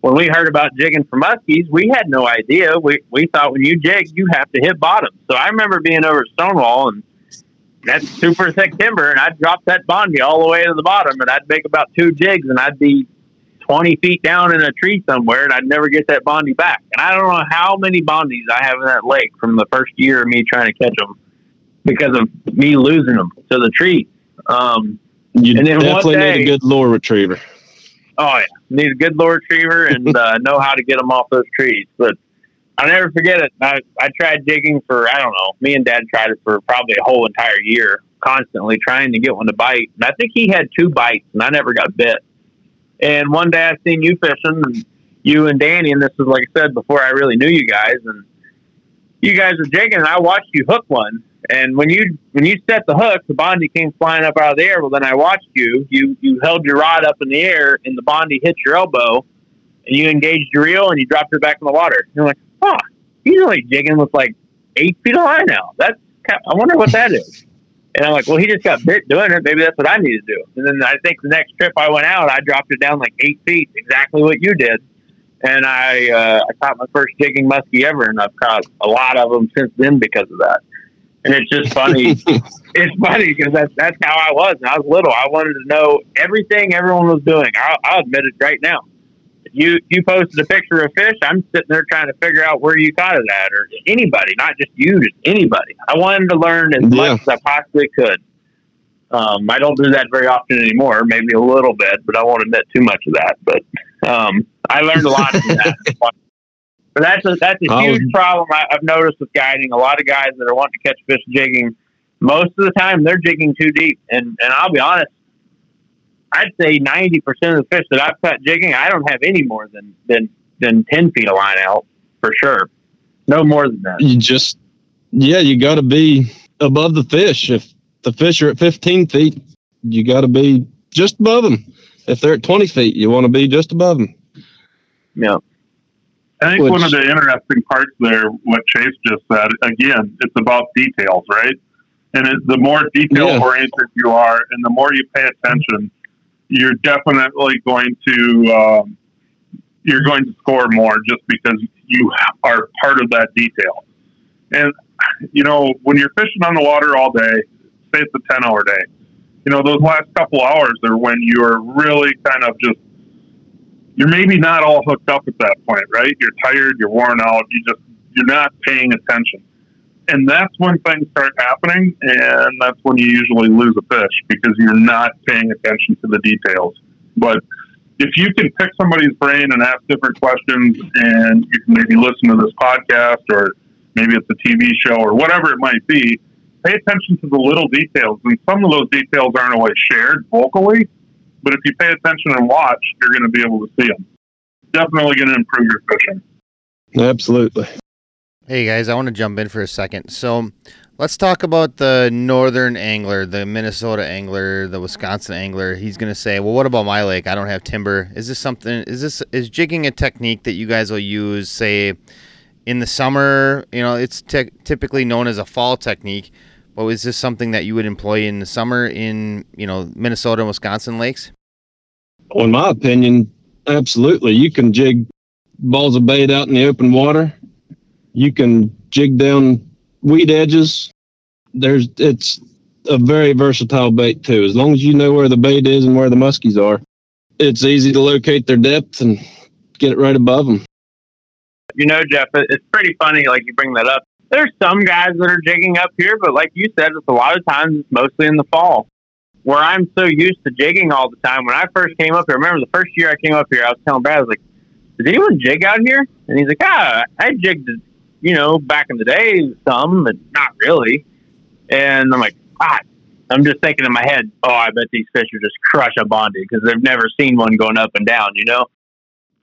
when we heard about jigging for muskies, we had no idea. We we thought when you jig, you have to hit bottom. So I remember being over at Stonewall and that's super thick timber, and I'd drop that bondy all the way to the bottom, and I'd make about two jigs, and I'd be 20 feet down in a tree somewhere and I'd never get that bondy back. And I don't know how many bondies I have in that lake from the first year of me trying to catch them because of me losing them to the tree. Um,
you and then definitely day, need a good lure retriever.
Oh yeah, need a good lure retriever and uh, know how to get them off those trees. But I'll never forget it. I, I tried digging for I don't know. Me and Dad tried it for probably a whole entire year, constantly trying to get one to bite. And I think he had two bites, and I never got bit. And one day I seen you fishing, and you and Danny, and this was like I said before I really knew you guys, and you guys were jigging, and I watched you hook one. And when you when you set the hook, the bondy came flying up out of the air. Well, then I watched you. You you held your rod up in the air, and the bondy hit your elbow, and you engaged your reel, and you dropped it back in the water. And you're like, oh, he's only jigging with like eight feet of line now. That's I wonder what that is. And I'm like, well, he just got bit doing it. Maybe that's what I need to do. And then I think the next trip I went out, I dropped it down like eight feet, exactly what you did. And I uh, I caught my first jigging muskie ever, and I've caught a lot of them since then because of that. And it's just funny. it's funny because that's that's how I was. When I was little. I wanted to know everything everyone was doing. I'll, I'll admit it right now. You you posted a picture of fish. I'm sitting there trying to figure out where you caught it at, or anybody, not just you, just anybody. I wanted to learn as
Yeah.
much as I possibly could. Um, I don't do that very often anymore. Maybe a little bit, but I won't admit too much of that. But um, I learned a lot from that. But that's a, that's a huge problem I, I've noticed with guiding. A lot of guys that are wanting to catch fish jigging, most of the time they're jigging too deep. And and I'll be honest, I'd say ninety percent of the fish that I've caught jigging, I don't have any more than than than ten feet of line out for sure. No more than that.
You just, yeah, you got to be above the fish. If the fish are at 15 feet, you got to be just above them. If they're at 20 feet, you want to be just above them.
Yeah.
I think
Which-
one of the interesting parts there, what Chase just said, again, it's about details, right? And it, the more detail oriented you are, and the more you pay attention, you're definitely going to um, you're going to score more just because you are part of that detail. And you know, when you're fishing on the water all day, say it's a ten hour day, you know, those last couple hours are when you're really kind of just you're maybe not all hooked up at that point, right? You're tired, you're worn out, you just you're not paying attention. And that's when things start happening and that's when you usually lose a fish because you're not paying attention to the details. But if you can pick somebody's brain and ask different questions and you can maybe listen to this podcast or maybe it's a TV show or whatever it might be, pay attention to the little details. And some of those details aren't always shared vocally, but if you pay attention and watch, you're going to be able to see them. Definitely going to improve your fishing.
Absolutely.
Hey guys, I want to jump in for a second. So let's talk about the northern angler, the Minnesota angler, the Wisconsin angler. He's going to say, "Well, what about my lake? I don't have timber. Is this something? Is this is jigging a technique that you guys will use, say, in the summer? You know, it's te- typically known as a fall technique, but is this something that you would employ in the summer in you know Minnesota and Wisconsin lakes?
Well, in my opinion, absolutely. You can jig balls of bait out in the open water. You can jig down weed edges. There's it's a very versatile bait too. As long as you know where the bait is and where the muskies are, it's easy to locate their depth and get it right above them.
You know, Jeff, it's pretty funny. Like you bring that up. There's some guys that are jigging up here, but like you said, it's a lot of times it's mostly in the fall. Where I'm so used to jigging all the time. When I first came up here, remember the first year I came up here, I was telling Brad, I was like, "Did anyone jig out here?" And he's like, "Ah, I jigged, you know, back in the day, some, but not really." And I'm like, "God." I'm just thinking in my head, oh, I bet these fish are just crush a bondi because they've never seen one going up and down, you know?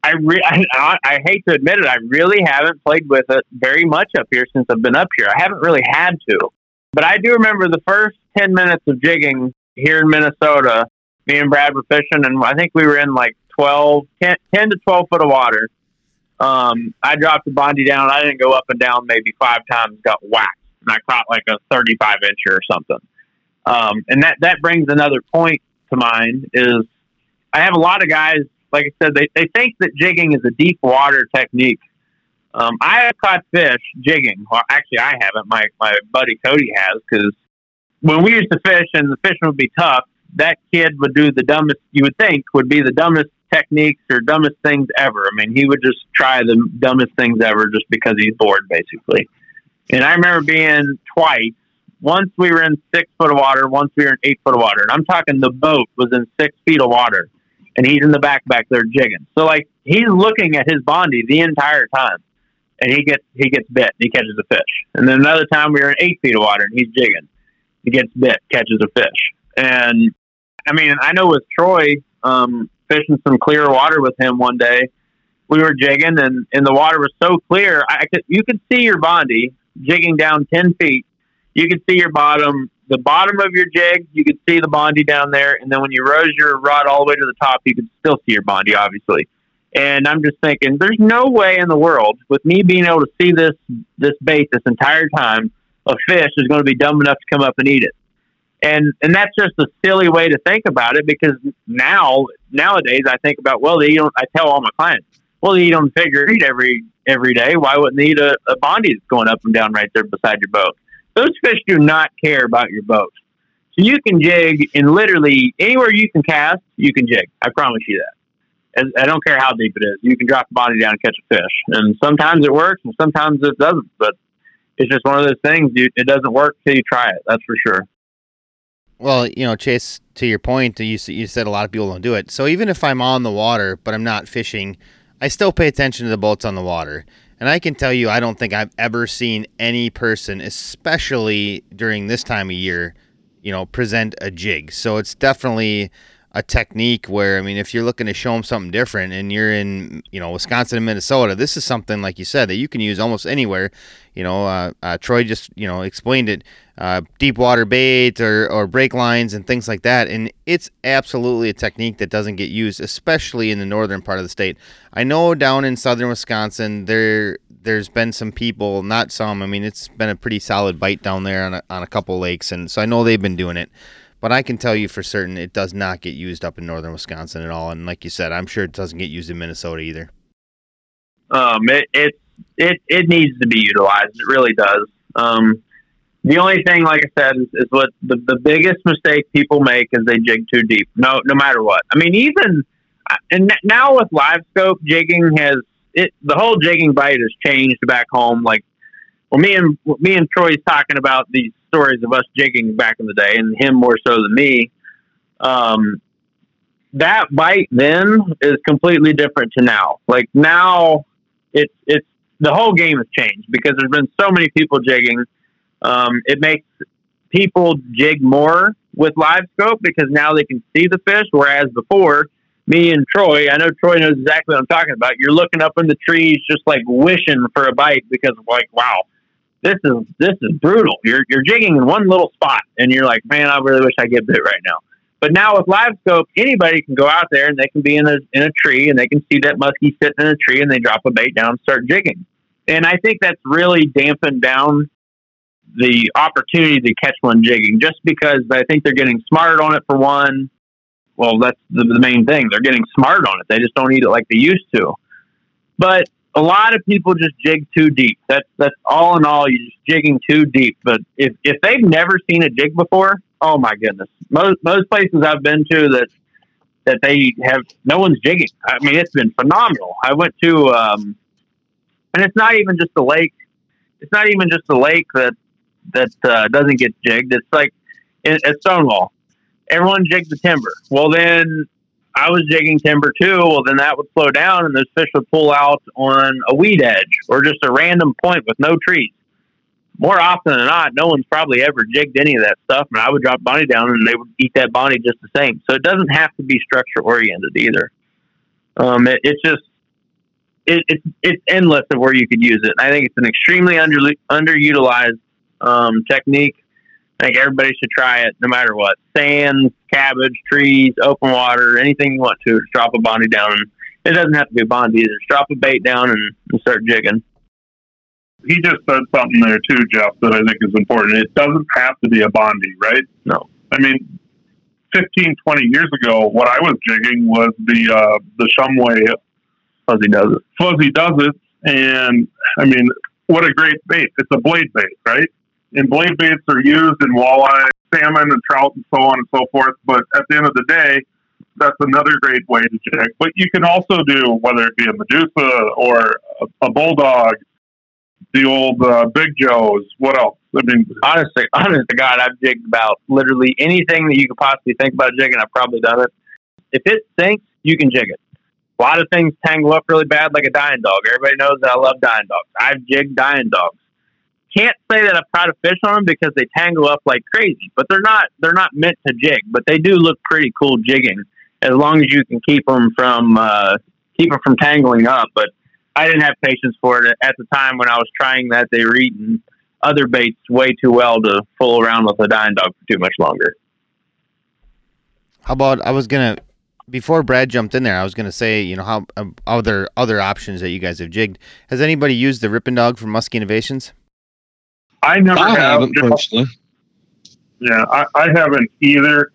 I, re- I, I hate to admit it, I really haven't played with it very much up here since I've been up here. I haven't really had to, but I do remember the first ten minutes of jigging here in Minnesota. Me and Brad were fishing, and I think we were in like 12, 10, 10 to twelve foot of water. Um, I dropped the bondi down. I didn't go up and down maybe five times. Got whacked, and I caught like a thirty-five incher or something. Um, and that that brings another point to mind is I have a lot of guys like I said, they, they think that jigging is a deep water technique. Um, I have caught fish jigging. Well, actually, I haven't. My my buddy Cody has because when we used to fish and the fishing would be tough, that kid would do the dumbest. You would think would be the dumbest techniques or dumbest things ever. I mean, he would just try the dumbest things ever just because he's bored, basically. And I remember being twice. Once we were in six foot of water. Once we were in eight foot of water. And I'm talking the boat was in six feet of water and he's in the back back there jigging. So like he's looking at his bondi the entire time, and he gets he gets bit. And he catches a fish. And then another time we were in eight feet of water, and he's jigging. He gets bit, catches a fish. And I mean, I know with Troy um, fishing some clear water with him one day, we were jigging, and and the water was so clear, I could you could see your bondi jigging down ten feet. You could see your bottom the bottom of your jig, you could see the bondi down there, and then when you rose your rod all the way to the top, you could still see your bondi, obviously. And I'm just thinking, there's no way in the world, with me being able to see this this bait this entire time, a fish is going to be dumb enough to come up and eat it. And and that's just a silly way to think about it because now nowadays I think about well they eat on, I tell all my clients well they eat on figure eight every every day why wouldn't they eat a, a bondi that's going up and down right there beside your boat those fish do not care about your boat. So you can jig in literally anywhere you can cast, you can jig. I promise you that. And I don't care how deep it is. You can drop a body down and catch a fish. And sometimes it works and sometimes it doesn't. But it's just one of those things. You, it doesn't work till you try it. That's for sure.
Well, you know, Chase, to your point, you you said a lot of people don't do it. So even if I'm on the water but I'm not fishing, I still pay attention to the boats on the water. And I can tell you, I don't think I've ever seen any person, especially during this time of year, you know, present a jig. So it's definitely a technique where, I mean, if you're looking to show them something different and you're in, you know, Wisconsin and Minnesota, this is something, like you said, that you can use almost anywhere. You know, uh, uh, Troy just, you know, explained it uh, deep water bait or, or break lines and things like that. And it's absolutely a technique that doesn't get used, especially in the northern part of the state. I know down in southern Wisconsin, there there's been some people, not some. I mean, it's been a pretty solid bite down there on a, on a couple lakes, and so I know they've been doing it. But I can tell you for certain, it does not get used up in northern Wisconsin at all. And like you said, I'm sure it doesn't get used in Minnesota either.
Um, it it it, it needs to be utilized. It really does. Um, the only thing, like I said, is, is what the, the biggest mistake people make is they jig too deep. No, no matter what. I mean, even and now with live scope jigging has it the whole jigging bite has changed back home. Like, well, me and me and Troy's talking about these stories of us jigging back in the day, and him more so than me. Um, that bite then is completely different to now. Like now, it's it's the whole game has changed because there's been so many people jigging um, it makes people jig more with live scope because now they can see the fish, whereas before, me and Troy, I know Troy knows exactly what I'm talking about. You're looking up in the trees, just like wishing for a bite because, like, wow, this is this is brutal. You're you're jigging in one little spot, and you're like, man, I really wish I get bit right now. But now with live scope, anybody can go out there and they can be in a in a tree and they can see that muskie sitting in a tree and they drop a bait down and start jigging. And I think that's really dampened down the opportunity to catch one jigging just because I think they're getting smart on it for one. Well, that's the, the main thing. They're getting smart on it. They just don't eat it like they used to. But a lot of people just jig too deep. That's that's all in all. You're just jigging too deep. But if if they've never seen a jig before, oh my goodness, most most places I've been to that that they have no one's jigging. I mean, it's been phenomenal. I went to, um, and it's not even just the lake. It's not even just the lake that that uh, doesn't get jigged. It's like at Stonewall, everyone jigs the timber. Well, then I was jigging timber too. Well, then that would slow down, and those fish would pull out on a weed edge or just a random point with no trees. More often than not, no one's probably ever jigged any of that stuff, and I would drop bonnie down, and they would eat that bonnie just the same. So it doesn't have to be structure oriented either. Um, it, it's just it, it's it's endless of where you could use it. I think it's an extremely under underutilized um, technique. I think everybody should try it no matter what. Sand, cabbage, trees, open water, anything you want to. Drop a bonnie down. And it doesn't have to be a bonnie either. Just drop a bait down and, and start jigging.
He just said something there too, Jeff, that I think is important. It doesn't have to be a bonnie, right?
No.
I mean, 15, 20 years ago, what I was jigging was the uh, the Shumway
Fuzzy does it.
Fuzzy does it, and I mean, what a great bait! It's a blade bait, right? And blade baits are used in walleye, salmon, and trout, and so on and so forth. But at the end of the day, that's another great way to jig. But you can also do whether it be a Medusa or a, Bull Dawg, the old uh, Big Joes. What else? I mean,
honestly, honest to God, I've jigged about literally anything that you could possibly think about jigging. I've probably done it. If it sinks, you can jig it. A lot of things tangle up really bad, like a dying dog. Everybody knows that I love dying dogs. I've jigged dying dogs can't say that I've caught a fish on them because they tangle up like crazy. But they're not they're not meant to jig, but they do look pretty cool jigging as long as you can keep them from uh, keep them from tangling up. But I didn't have patience for it at the time when I was trying that. They were eating other baits way too well to fool around with a dying dog for too much longer.
How about I was gonna before Brad jumped in there, I was gonna say, you know, how um, other other options that you guys have jigged. Has anybody used the Rippin' Dog from Muskie Innovations?
I never
I
have.
haven't personally.
Yeah, I, I haven't either.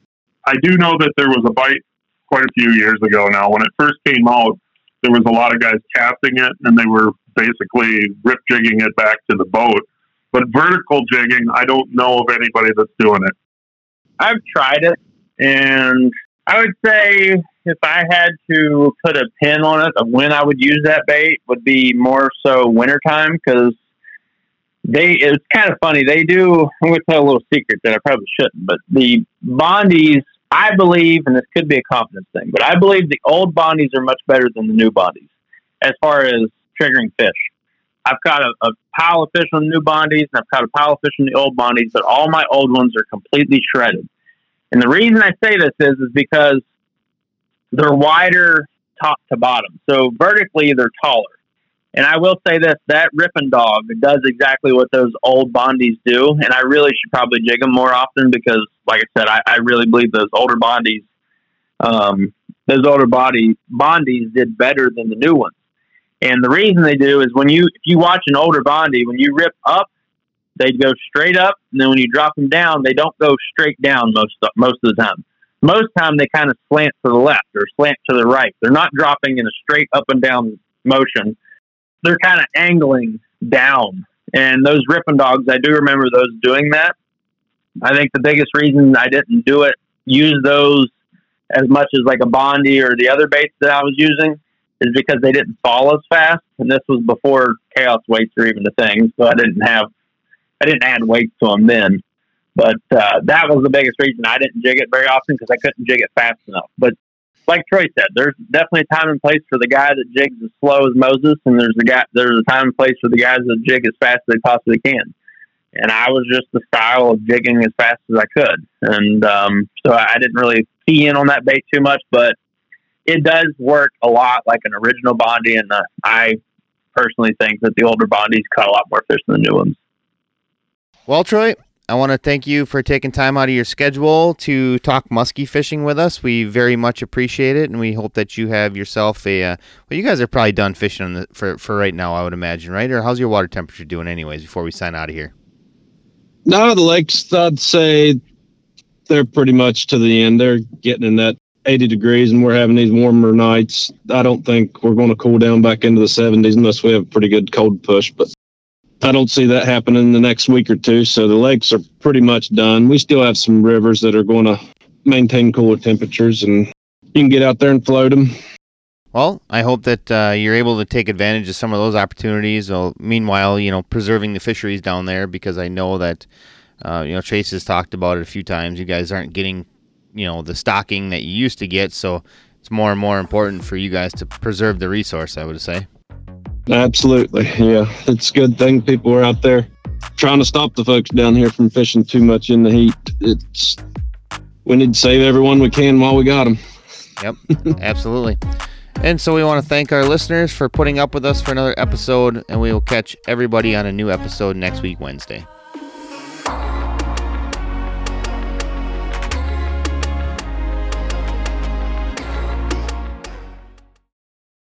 I do know that there was a bite quite a few years ago now. When it first came out, there was a lot of guys casting it, and they were basically rip jigging it back to the boat. But vertical jigging, I don't know of anybody that's doing it.
I've tried it, and I would say if I had to put a pin on it of when I would use that bait would be more so wintertime because they it's kind of funny. They do. I'm going to tell a little secret that I probably shouldn't, but the bondies, I believe, and this could be a confidence thing, but I believe the old bondies are much better than the new bondies as far as triggering fish. I've caught a, a pile of fish on the new bondies, and I've caught a pile of fish on the old bondies, but all my old ones are completely shredded. And the reason I say this is, is because they're wider top to bottom. So vertically, they're taller. And I will say this: that ripping Dog does exactly what those old bondies do, and I really should probably jig them more often because, like I said, I, I really believe those older bondies, um, those older body bondies did better than the new ones. And the reason they do is when you if you watch an older bondi, when you rip up, they go straight up, and then when you drop them down, they don't go straight down most most of the time. Most time they kind of slant to the left or slant to the right. They're not dropping in a straight up and down motion they're kind of angling down. And those Rippin' Dogs, I do remember those doing that. I think the biggest reason I didn't do it, use those as much as like a Bondi or the other baits that I was using, is because they didn't fall as fast. And this was before chaos weights were even a thing, so I didn't have, I didn't add weights to them then. But uh, that was the biggest reason I didn't jig it very often because I couldn't jig it fast enough. But like Troy said, there's definitely a time and place for the guy that jigs as slow as Moses, and there's a guy there's a time and place for the guys that jig as fast as they possibly can. And I was just the style of jigging as fast as I could, and um, so I didn't really key in on that bait too much, but it does work a lot like an original Bondi, and uh, I personally think that the older Bondis caught a lot more fish than the new ones.
Well, Troy, I want to thank you for taking time out of your schedule to talk muskie fishing with us. We very much appreciate it, and we hope that you have yourself a. Uh, well, you guys are probably done fishing the, for for right now, I would imagine, right? Or how's your water temperature doing, anyways? Before we sign out of here.
No, the lakes. I'd say they're pretty much to the end. They're getting in that 80 degrees, and we're having these warmer nights. I don't think we're going to cool down back into the 70s unless we have a pretty good cold push, but I don't see that happening in the next week or two. So the lakes are pretty much done. We still have some rivers that are going to maintain cooler temperatures, and you can get out there and float them.
Well, I hope that uh, you're able to take advantage of some of those opportunities. Well, meanwhile, you know, preserving the fisheries down there because I know that, uh, you know, Chase has talked about it a few times. You guys aren't getting, you know, the stocking that you used to get, so it's more and more important for you guys to preserve the resource. I would say.
Absolutely. Yeah. It's a good thing people are out there trying to stop the folks down here from fishing too much in the heat. It's we need to save everyone we can while we got them.
Yep. Absolutely. And so we want to thank our listeners for putting up with us for another episode, and we will catch everybody on a new episode next week, Wednesday.